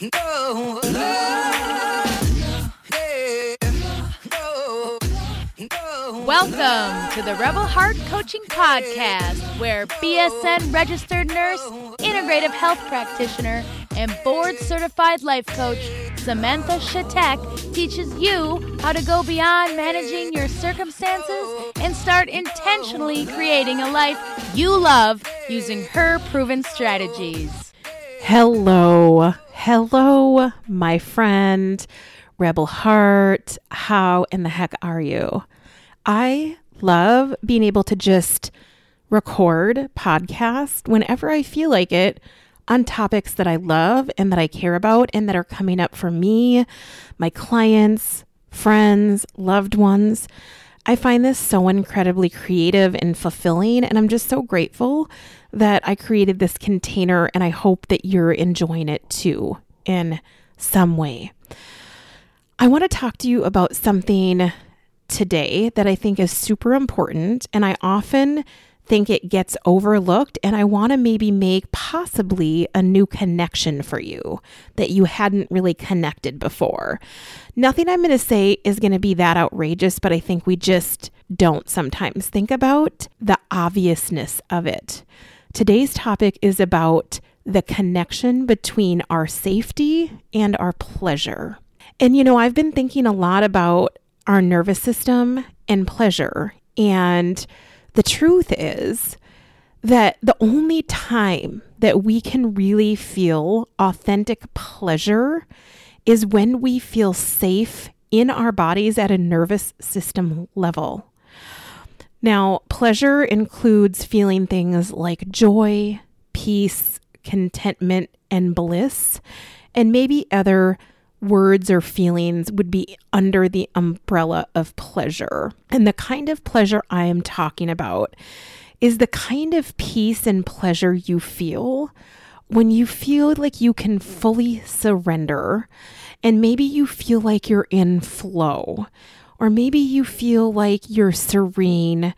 No. Welcome to the Rebel Heart Coaching Podcast, where BSN registered nurse, integrative health practitioner, and board certified life coach Samantha Shatek teaches you how to go beyond managing your circumstances and start intentionally creating a life you love using her proven strategies. Hello, hello, my friend, Rebel Heart. How in the heck are you? I love being able to just record podcast whenever I feel like it on topics that I love and that I care about and that are coming up for me, my clients, friends, loved ones. I find this so incredibly creative and fulfilling, and I'm just so grateful that I created this container, and I hope that you're enjoying it too in some way. I want to talk to you about something today that I think is super important, and I often think it gets overlooked, and I want to maybe make possibly a new connection for you that you hadn't really connected before. Nothing I'm going to say is going to be that outrageous, but I think we just don't sometimes think about the obviousness of it. Today's topic is about the connection between our safety and our pleasure. And you know, I've been thinking a lot about our nervous system and pleasure. And the truth is that the only time that we can really feel authentic pleasure is when we feel safe in our bodies at a nervous system level. Now, pleasure includes feeling things like joy, peace, contentment, and bliss, and maybe other words or feelings would be under the umbrella of pleasure. And the kind of pleasure I am talking about is the kind of peace and pleasure you feel when you feel like you can fully surrender and maybe you feel like you're in flow, or maybe you feel like you're serene,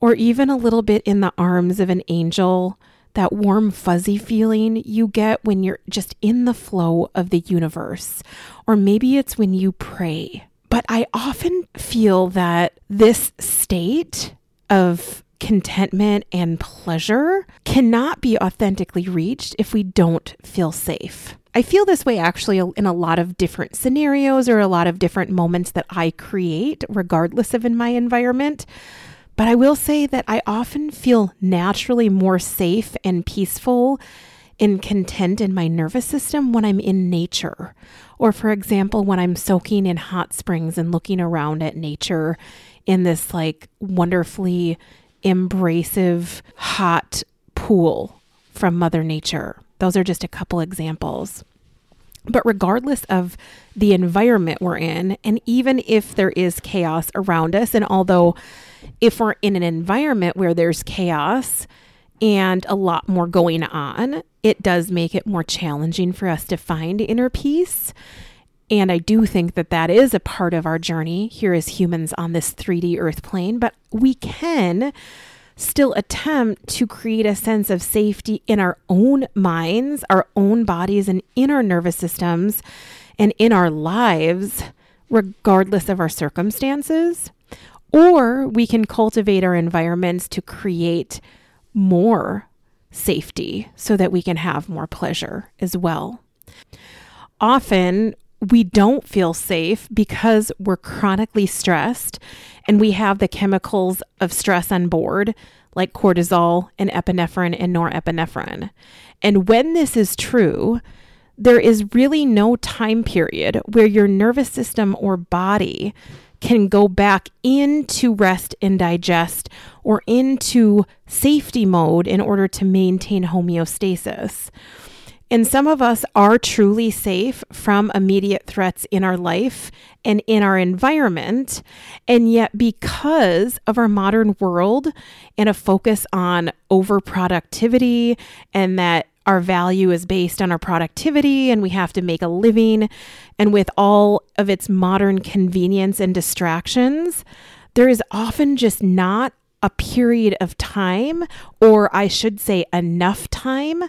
or even a little bit in the arms of an angel that warm, fuzzy feeling you get when you're just in the flow of the universe. Or maybe it's when you pray. But I often feel that this state of contentment and pleasure cannot be authentically reached if we don't feel safe. I feel this way actually in a lot of different scenarios or a lot of different moments that I create, regardless of in my environment. But I will say that I often feel naturally more safe and peaceful and content in my nervous system when I'm in nature. Or, for example, when I'm soaking in hot springs and looking around at nature in this like wonderfully embracive hot pool from Mother Nature. Those are just a couple examples. But regardless of the environment we're in, and even if there is chaos around us, and although if we're in an environment where there's chaos and a lot more going on, it does make it more challenging for us to find inner peace. And I do think that that is a part of our journey here as humans on this 3D earth plane, but we can still attempt to create a sense of safety in our own minds, our own bodies, and in our nervous systems and in our lives, regardless of our circumstances. Or we can cultivate our environments to create more safety so that we can have more pleasure as well. Often, we don't feel safe because we're chronically stressed and we have the chemicals of stress on board, like cortisol and epinephrine and norepinephrine. And when this is true, there is really no time period where your nervous system or body can go back into rest and digest or into safety mode in order to maintain homeostasis. And some of us are truly safe from immediate threats in our life and in our environment. And yet, because of our modern world and a focus on overproductivity and that our value is based on our productivity and we have to make a living. And with all of its modern convenience and distractions, there is often just not a period of time, or I should say, enough time,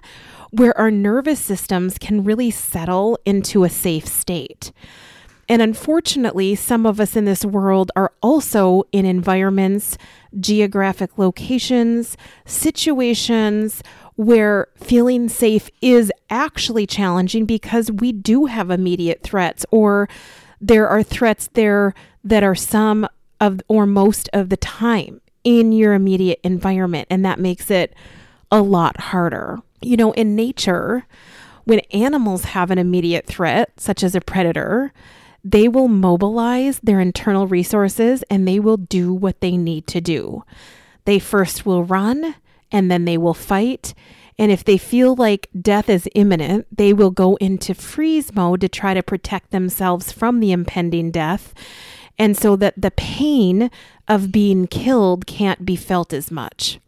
where our nervous systems can really settle into a safe state. And unfortunately, some of us in this world are also in environments, geographic locations, situations where feeling safe is actually challenging because we do have immediate threats, or there are threats there that are some of or most of the time in your immediate environment. And that makes it a lot harder. You know, in nature, when animals have an immediate threat, such as a predator, they will mobilize their internal resources and they will do what they need to do. They first will run and then they will fight. And if they feel like death is imminent, they will go into freeze mode to try to protect themselves from the impending death. And so that the pain of being killed can't be felt as much.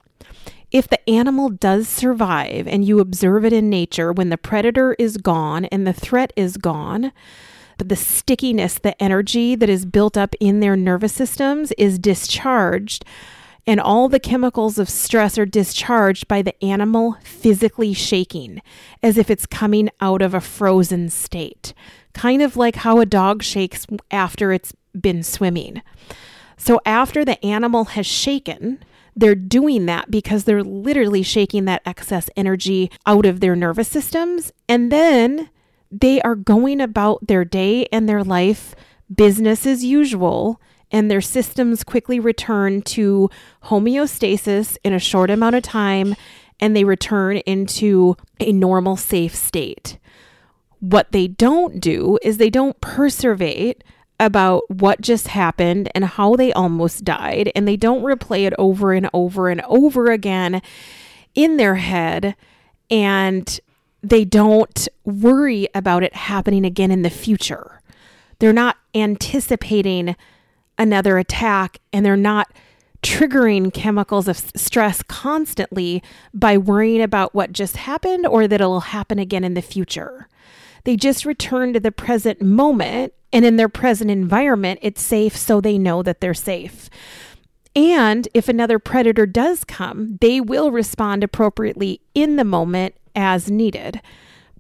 If the animal does survive and you observe it in nature when the predator is gone and the threat is gone, the stickiness, the energy that is built up in their nervous systems is discharged. And all the chemicals of stress are discharged by the animal physically shaking as if it's coming out of a frozen state, kind of like how a dog shakes after it's been swimming. So, after the animal has shaken, they're doing that because they're literally shaking that excess energy out of their nervous systems. And then they are going about their day and their life business as usual, and their systems quickly return to homeostasis in a short amount of time and they return into a normal, safe state. What they don't do is they don't perseverate about what just happened and how they almost died, and they don't replay it over and over and over again in their head. And they don't worry about it happening again in the future. They're not anticipating another attack and they're not triggering chemicals of stress constantly by worrying about what just happened or that it'll happen again in the future. They just return to the present moment and in their present environment, it's safe so they know that they're safe. And if another predator does come, they will respond appropriately in the moment as needed.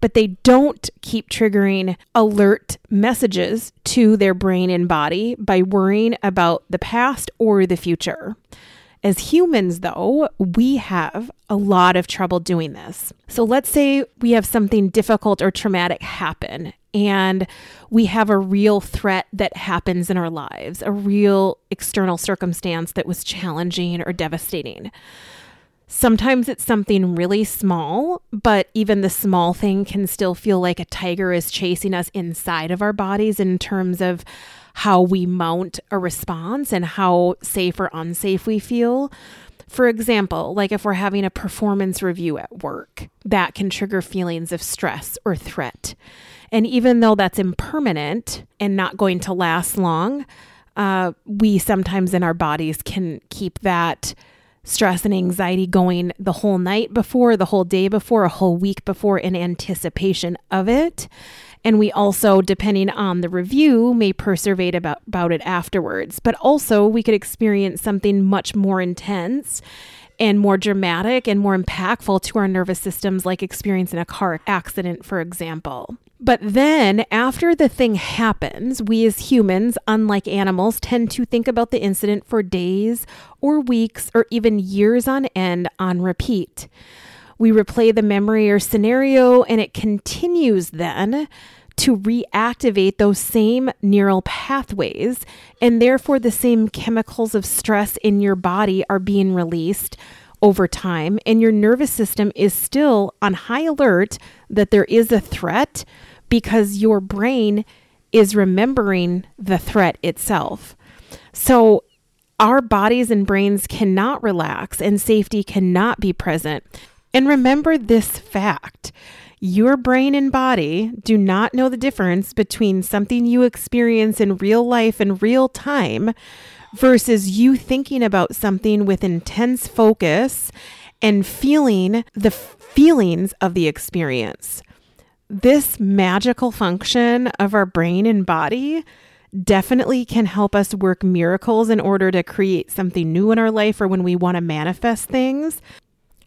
But they don't keep triggering alert messages to their brain and body by worrying about the past or the future. As humans, though, we have a lot of trouble doing this. So let's say we have something difficult or traumatic happen, and we have a real threat that happens in our lives, a real external circumstance that was challenging or devastating. Sometimes it's something really small, but even the small thing can still feel like a tiger is chasing us inside of our bodies in terms of how we mount a response and how safe or unsafe we feel. For example, like if we're having a performance review at work, that can trigger feelings of stress or threat. And even though that's impermanent and not going to last long, uh, we sometimes in our bodies can keep that stress and anxiety going the whole night before, the whole day before, a whole week before in anticipation of it. And we also, depending on the review, may perseverate about, about it afterwards. But also, we could experience something much more intense and more dramatic and more impactful to our nervous systems, like experiencing a car accident, for example. But then, after the thing happens, we as humans, unlike animals, tend to think about the incident for days or weeks or even years on end on repeat. We replay the memory or scenario, and it continues then to reactivate those same neural pathways, and therefore the same chemicals of stress in your body are being released over time, and your nervous system is still on high alert that there is a threat because your brain is remembering the threat itself. So, our bodies and brains cannot relax, and safety cannot be present. And remember this fact your brain and body do not know the difference between something you experience in real life and real time versus you thinking about something with intense focus and feeling the feelings of the experience. This magical function of our brain and body definitely can help us work miracles in order to create something new in our life or when we want to manifest things.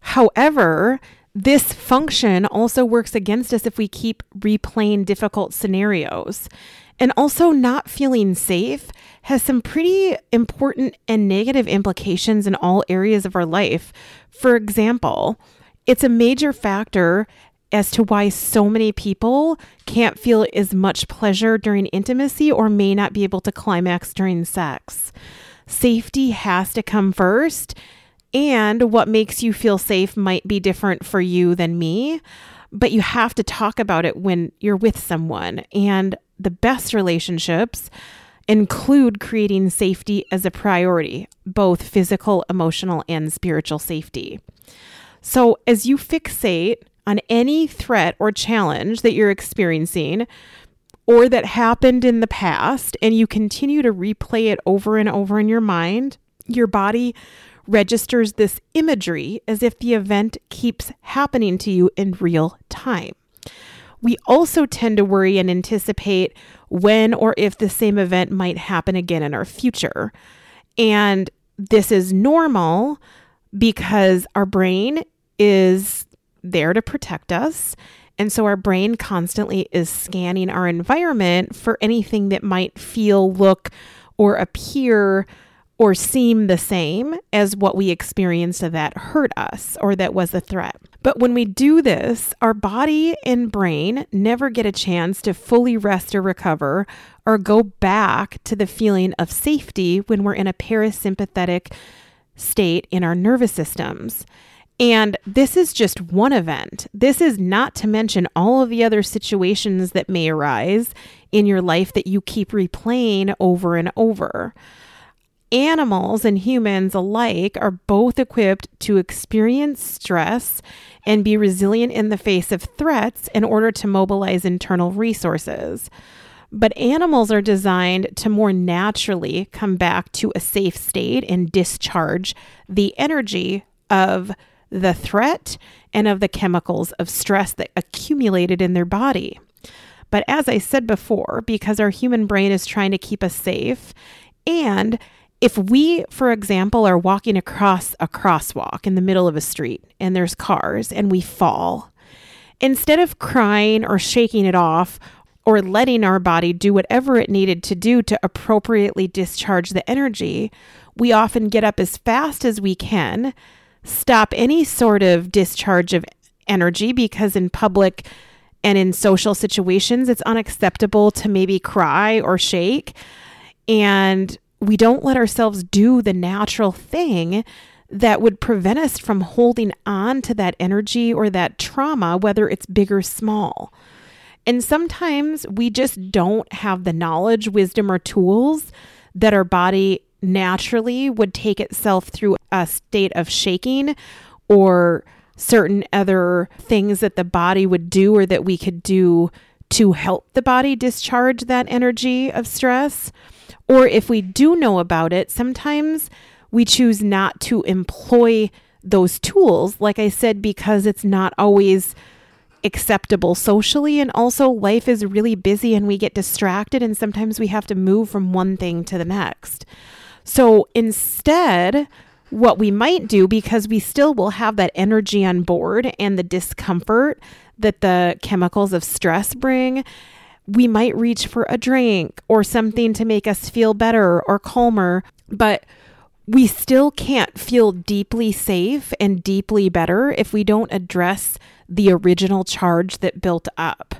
However, this function also works against us if we keep replaying difficult scenarios. And also, not feeling safe has some pretty important and negative implications in all areas of our life. For example, it's a major factor as to why so many people can't feel as much pleasure during intimacy or may not be able to climax during sex. Safety has to come first, and what makes you feel safe might be different for you than me, but you have to talk about it when you're with someone. And the best relationships include creating safety as a priority, both physical, emotional, and spiritual safety. So, as you fixate on any threat or challenge that you're experiencing or that happened in the past, and you continue to replay it over and over in your mind, your body registers this imagery as if the event keeps happening to you in real time. We also tend to worry and anticipate when or if the same event might happen again in our future. And this is normal because our brain is there to protect us. And so our brain constantly is scanning our environment for anything that might feel, look, or appear or seem the same as what we experienced that hurt us or that was a threat. But when we do this, our body and brain never get a chance to fully rest or recover or go back to the feeling of safety when we're in a parasympathetic state in our nervous systems. And this is just one event. This is not to mention all of the other situations that may arise in your life that you keep replaying over and over. Animals and humans alike are both equipped to experience stress and be resilient in the face of threats in order to mobilize internal resources. But animals are designed to more naturally come back to a safe state and discharge the energy of the threat and of the chemicals of stress that accumulated in their body. But as I said before, because our human brain is trying to keep us safe and if we, for example, are walking across a crosswalk in the middle of a street and there's cars and we fall, instead of crying or shaking it off or letting our body do whatever it needed to do to appropriately discharge the energy, we often get up as fast as we can, stop any sort of discharge of energy because in public and in social situations, it's unacceptable to maybe cry or shake. And we don't let ourselves do the natural thing that would prevent us from holding on to that energy or that trauma, whether it's big or small. And sometimes we just don't have the knowledge, wisdom, or tools that our body naturally would take itself through a state of shaking or certain other things that the body would do or that we could do to help the body discharge that energy of stress. Or if we do know about it, sometimes we choose not to employ those tools, like I said, because it's not always acceptable socially. And also, life is really busy and we get distracted, and sometimes we have to move from one thing to the next. So instead, what we might do, because we still will have that energy on board and the discomfort that the chemicals of stress bring, we might reach for a drink or something to make us feel better or calmer, but we still can't feel deeply safe and deeply better if we don't address the original charge that built up.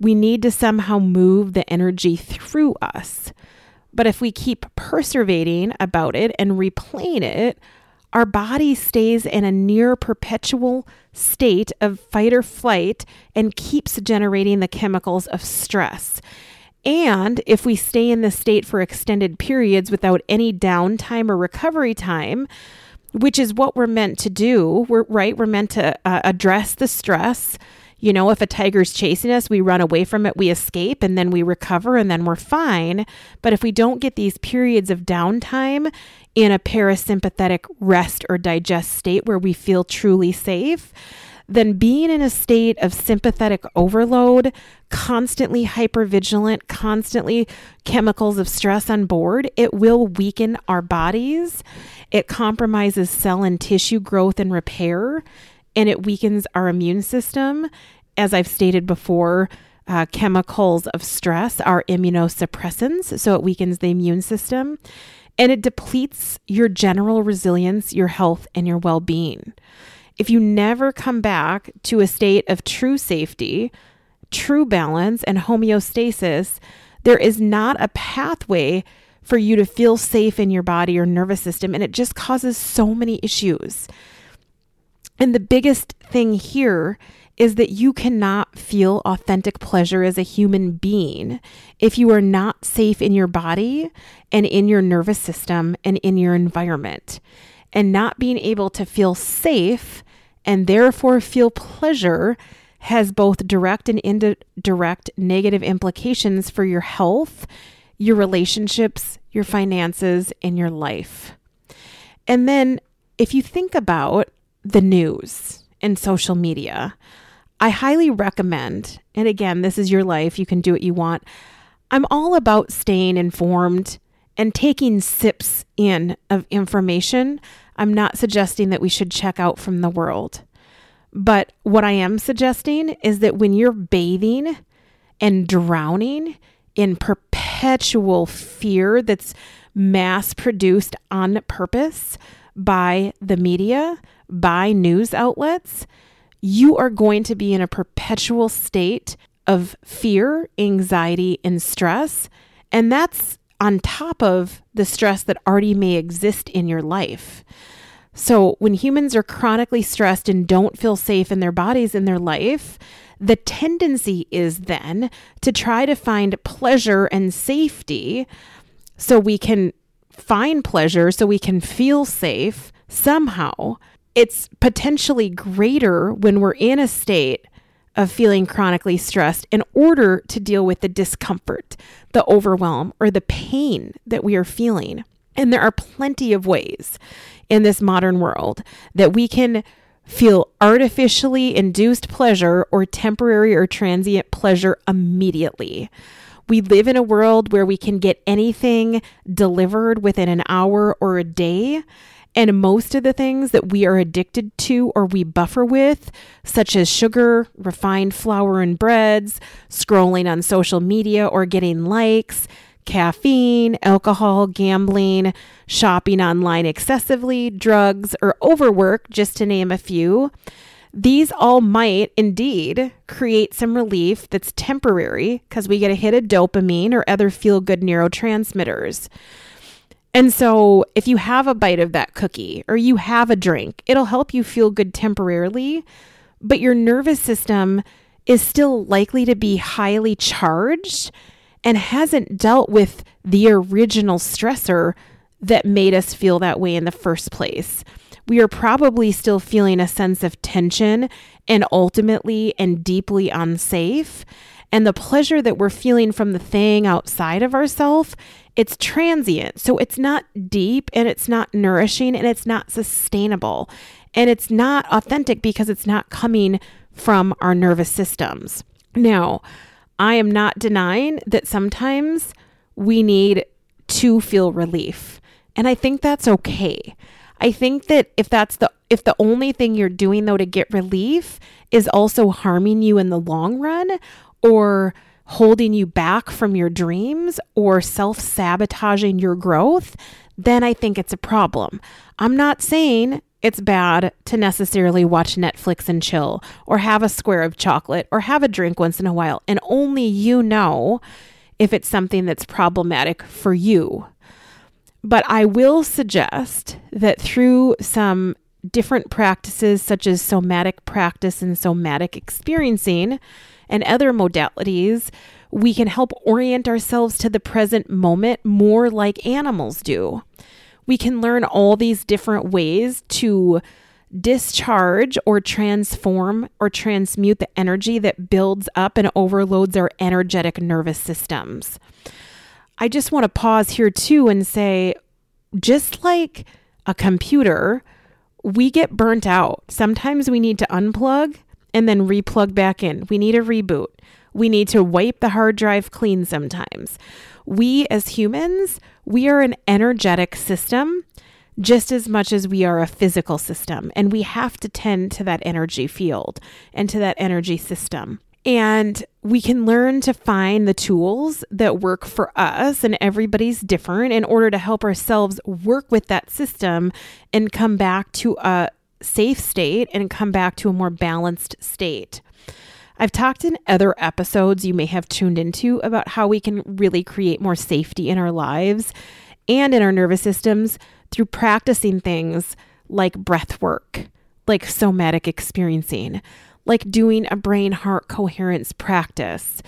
We need to somehow move the energy through us. But if we keep perseverating about it and replaying it, our body stays in a near perpetual state of fight or flight and keeps generating the chemicals of stress. And if we stay in this state for extended periods without any downtime or recovery time, which is what we're meant to do, we're right, we're meant to uh, address the stress. You know, if a tiger's chasing us, we run away from it, we escape, and then we recover, and then we're fine. But if we don't get these periods of downtime in a parasympathetic rest or digest state where we feel truly safe, then being in a state of sympathetic overload, constantly hypervigilant, constantly chemicals of stress on board, it will weaken our bodies. It compromises cell and tissue growth and repair, and it weakens our immune system. As I've stated before, uh, chemicals of stress are immunosuppressants, so it weakens the immune system and it depletes your general resilience, your health, and your well being. If you never come back to a state of true safety, true balance, and homeostasis, there is not a pathway for you to feel safe in your body or nervous system, and it just causes so many issues. And the biggest thing here is that you cannot feel authentic pleasure as a human being if you are not safe in your body and in your nervous system and in your environment. And not being able to feel safe and therefore feel pleasure has both direct and indirect negative implications for your health, your relationships, your finances, and your life. And then if you think about the news and social media, I highly recommend, and again, this is your life, you can do what you want. I'm all about staying informed and taking sips in of information. I'm not suggesting that we should check out from the world. But what I am suggesting is that when you're bathing and drowning in perpetual fear that's mass produced on purpose by the media, by news outlets, you are going to be in a perpetual state of fear, anxiety, and stress. And that's on top of the stress that already may exist in your life. So, when humans are chronically stressed and don't feel safe in their bodies in their life, the tendency is then to try to find pleasure and safety so we can find pleasure, so we can feel safe somehow it's potentially greater when we're in a state of feeling chronically stressed in order to deal with the discomfort, the overwhelm, or the pain that we are feeling. And there are plenty of ways in this modern world that we can feel artificially induced pleasure or temporary or transient pleasure immediately. We live in a world where we can get anything delivered within an hour or a day. And most of the things that we are addicted to or we buffer with, such as sugar, refined flour and breads, scrolling on social media or getting likes, caffeine, alcohol, gambling, shopping online excessively, drugs, or overwork, just to name a few, these all might indeed create some relief that's temporary because we get a hit of dopamine or other feel good neurotransmitters. And so, if you have a bite of that cookie or you have a drink, it'll help you feel good temporarily, but your nervous system is still likely to be highly charged and hasn't dealt with the original stressor that made us feel that way in the first place. We are probably still feeling a sense of tension and ultimately and deeply unsafe. And the pleasure that we're feeling from the thing outside of ourselves it's transient. So it's not deep and it's not nourishing and it's not sustainable. And it's not authentic because it's not coming from our nervous systems. Now, I am not denying that sometimes we need to feel relief. And I think that's okay. I think that if that's the if the only thing you're doing though to get relief is also harming you in the long run or holding you back from your dreams or self sabotaging your growth, then I think it's a problem. I'm not saying it's bad to necessarily watch Netflix and chill or have a square of chocolate or have a drink once in a while, and only you know if it's something that's problematic for you. But I will suggest that through some different practices, such as somatic practice and somatic experiencing, and other modalities, we can help orient ourselves to the present moment more like animals do. We can learn all these different ways to discharge or transform or transmute the energy that builds up and overloads our energetic nervous systems. I just want to pause here too and say just like a computer, we get burnt out. Sometimes we need to unplug and then replug back in. We need a reboot. We need to wipe the hard drive clean sometimes. We as humans, we are an energetic system just as much as we are a physical system. And we have to tend to that energy field and to that energy system. And we can learn to find the tools that work for us, and everybody's different, in order to help ourselves work with that system and come back to a safe state and come back to a more balanced state. I've talked in other episodes you may have tuned into about how we can really create more safety in our lives and in our nervous systems through practicing things like breath work, like somatic experiencing, like doing a brain heart coherence practice,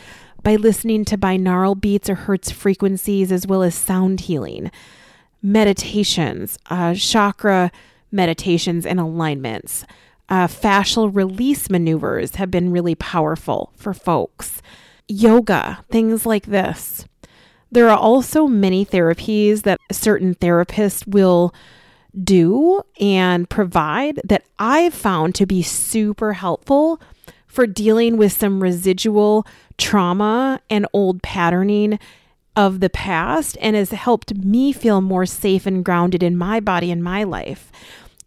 by listening to binaural beats or hertz frequencies, as well as sound healing, meditations, uh, chakra meditations, and alignments. Uh, fascial release maneuvers have been really powerful for folks. Yoga, things like this. There are also many therapies that certain therapists will do and provide that I've found to be super helpful for dealing with some residual trauma and old patterning of the past and has helped me feel more safe and grounded in my body and my life.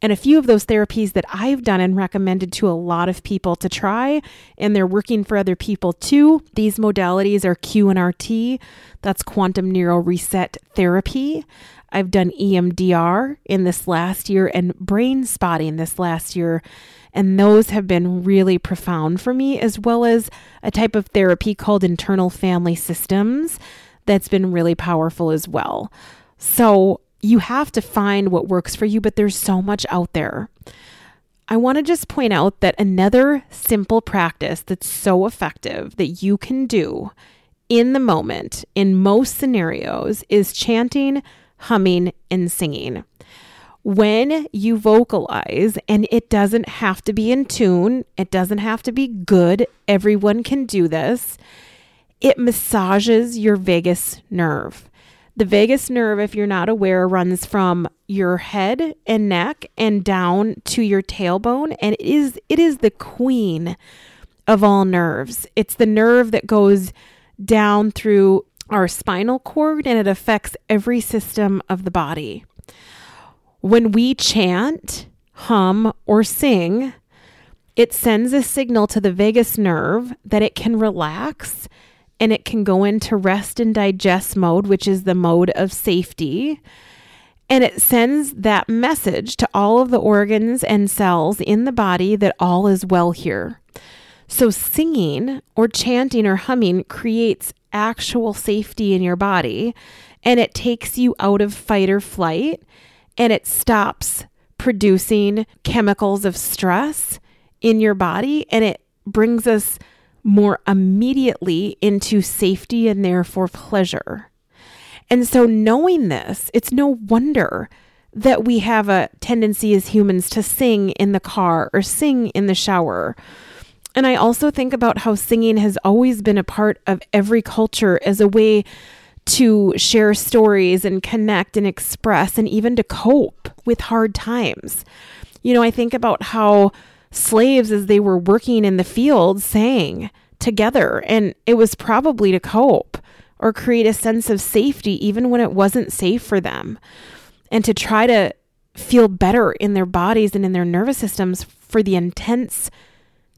And a few of those therapies that I've done and recommended to a lot of people to try, and they're working for other people too. These modalities are QNRT, that's quantum neural reset therapy. I've done EMDR in this last year and brain spotting this last year. And those have been really profound for me, as well as a type of therapy called internal family systems that's been really powerful as well. So you have to find what works for you, but there's so much out there. I want to just point out that another simple practice that's so effective that you can do in the moment in most scenarios is chanting, humming, and singing. When you vocalize, and it doesn't have to be in tune, it doesn't have to be good, everyone can do this. It massages your vagus nerve. The vagus nerve, if you're not aware, runs from your head and neck and down to your tailbone, and it is it is the queen of all nerves. It's the nerve that goes down through our spinal cord and it affects every system of the body. When we chant, hum, or sing, it sends a signal to the vagus nerve that it can relax and it can go into rest and digest mode, which is the mode of safety. And it sends that message to all of the organs and cells in the body that all is well here. So, singing or chanting or humming creates actual safety in your body and it takes you out of fight or flight and it stops producing chemicals of stress in your body and it brings us more immediately into safety and therefore pleasure. And so, knowing this, it's no wonder that we have a tendency as humans to sing in the car or sing in the shower. And I also think about how singing has always been a part of every culture as a way to share stories and connect and express and even to cope with hard times. You know, I think about how slaves, as they were working in the fields, sang together. And it was probably to cope or create a sense of safety, even when it wasn't safe for them, and to try to feel better in their bodies and in their nervous systems for the intense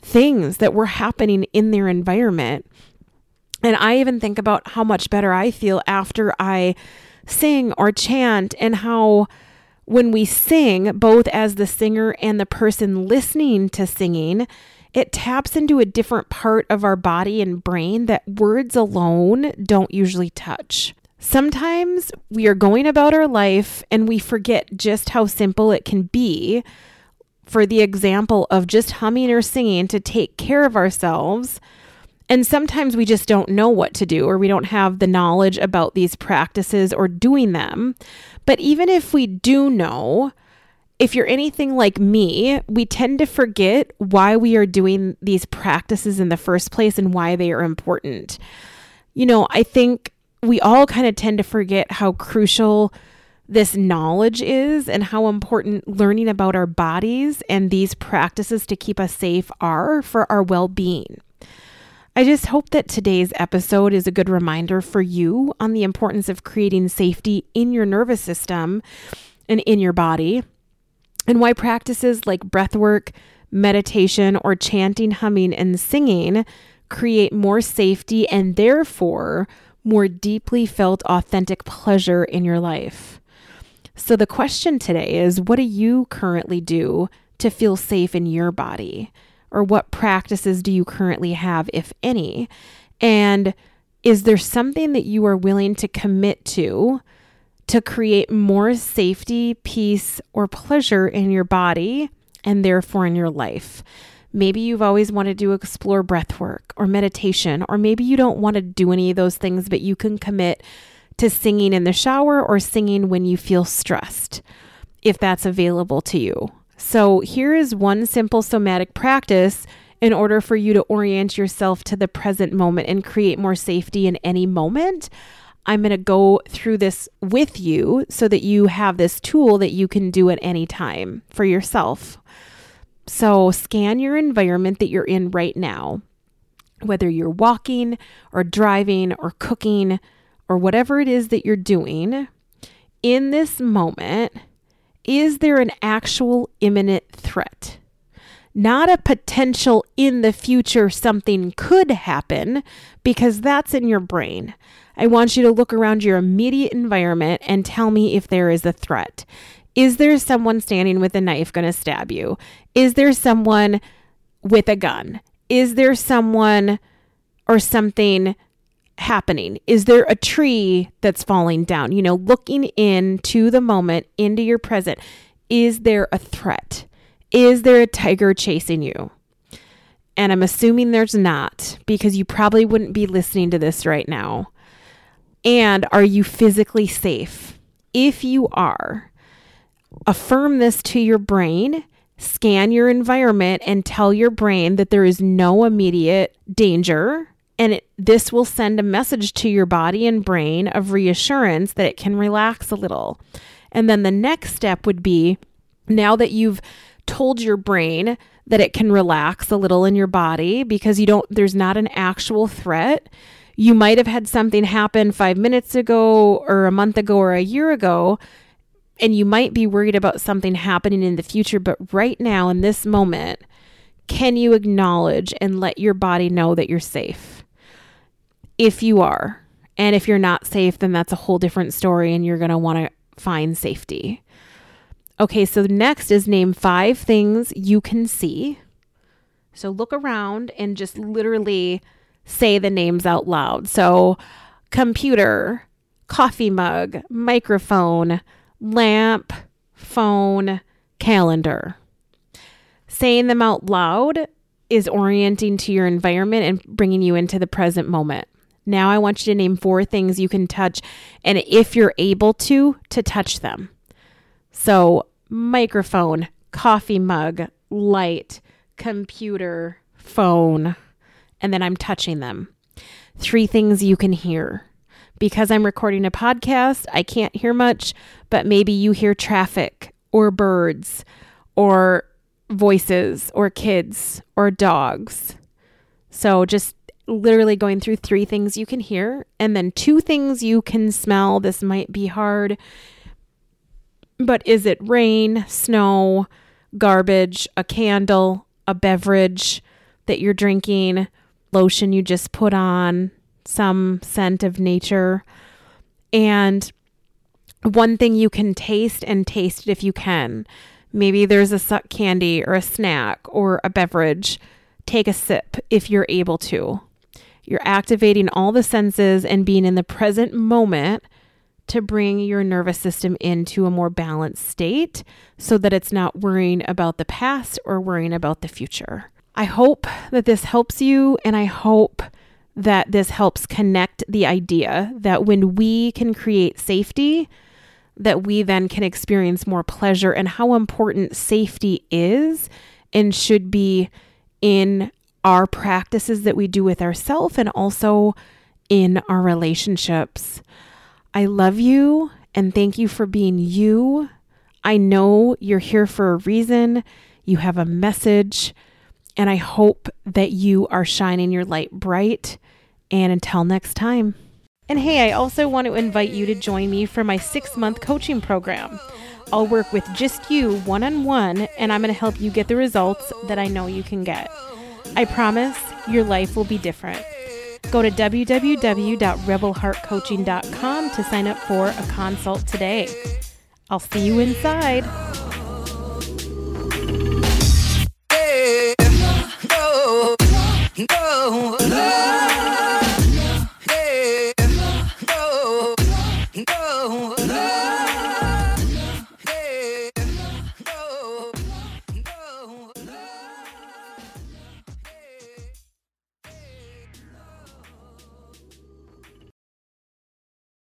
things that were happening in their environment. And I even think about how much better I feel after I sing or chant, and how when we sing, both as the singer and the person listening to singing, it taps into a different part of our body and brain that words alone don't usually touch. Sometimes we are going about our life and we forget just how simple it can be for the example of just humming or singing to take care of ourselves. And sometimes we just don't know what to do or we don't have the knowledge about these practices or doing them. But even if we do know, if you're anything like me, we tend to forget why we are doing these practices in the first place and why they are important. You know, I think we all kind of tend to forget how crucial this knowledge is and how important learning about our bodies and these practices to keep us safe are for our well being. I just hope that today's episode is a good reminder for you on the importance of creating safety in your nervous system and in your body, and why practices like breath work, meditation, or chanting, humming, and singing create more safety and therefore more deeply felt authentic pleasure in your life. So, the question today is what do you currently do to feel safe in your body? Or what practices do you currently have, if any? And is there something that you are willing to commit to to create more safety, peace, or pleasure in your body and therefore in your life? Maybe you've always wanted to explore breath work or meditation, or maybe you don't want to do any of those things, but you can commit to singing in the shower or singing when you feel stressed, if that's available to you. So, here is one simple somatic practice in order for you to orient yourself to the present moment and create more safety in any moment. I'm going to go through this with you so that you have this tool that you can do at any time for yourself. So, scan your environment that you're in right now, whether you're walking or driving or cooking or whatever it is that you're doing, in this moment, is there an actual imminent threat? Not a potential in the future something could happen, because that's in your brain. I want you to look around your immediate environment and tell me if there is a threat. Is there someone standing with a knife going to stab you? Is there someone with a gun? Is there someone or something happening? Is there a tree that's falling down? You know, looking into the moment, into your present. Is there a threat? Is there a tiger chasing you? And I'm assuming there's not because you probably wouldn't be listening to this right now. And are you physically safe? If you are, affirm this to your brain, scan your environment, and tell your brain that there is no immediate danger and it, this will send a message to your body and brain of reassurance that it can relax a little. And then the next step would be now that you've told your brain that it can relax a little in your body because you don't there's not an actual threat. You might have had something happen 5 minutes ago or a month ago or a year ago and you might be worried about something happening in the future, but right now in this moment, can you acknowledge and let your body know that you're safe? If you are. And if you're not safe, then that's a whole different story and you're going to want to find safety. Okay, so next is name five things you can see. So look around and just literally say the names out loud. So, computer, coffee mug, microphone, lamp, phone, calendar. Saying them out loud is orienting to your environment and bringing you into the present moment. Now I want you to name four things you can touch, and if you're able to, to touch them. So, microphone, coffee mug, light, computer, phone, and then I'm touching them. Three things you can hear. Because I'm recording a podcast, I can't hear much, but maybe you hear traffic or birds or voices or kids or dogs. So just literally going through three things you can hear and then two things you can smell. This might be hard, but is it rain, snow, garbage, a candle, a beverage that you're drinking, lotion you just put on, some scent of nature? And one thing you can taste and taste it if you can. Maybe there's a suck candy or a snack or a beverage. Take a sip if you're able to. You're activating all the senses and being in the present moment to bring your nervous system into a more balanced state so that it's not worrying about the past or worrying about the future. I hope that this helps you, and I hope that this helps connect the idea that when we can create safety, that we then can experience more pleasure and how important safety is and should be in our practices that we do with ourselves and also in our relationships. I love you And thank you for being you. I know you're here for a reason. You have a message. And I hope that you are shining your light bright. And until next time. And hey, I also want to invite you to join me for my six month coaching program. I'll work with just you one on one, and I'm going to help you get the results that I know you can get. I promise your life will be different. Go to www.rebelheartcoaching.com to sign up for a consult today. I'll see you inside. Yeah, no, no,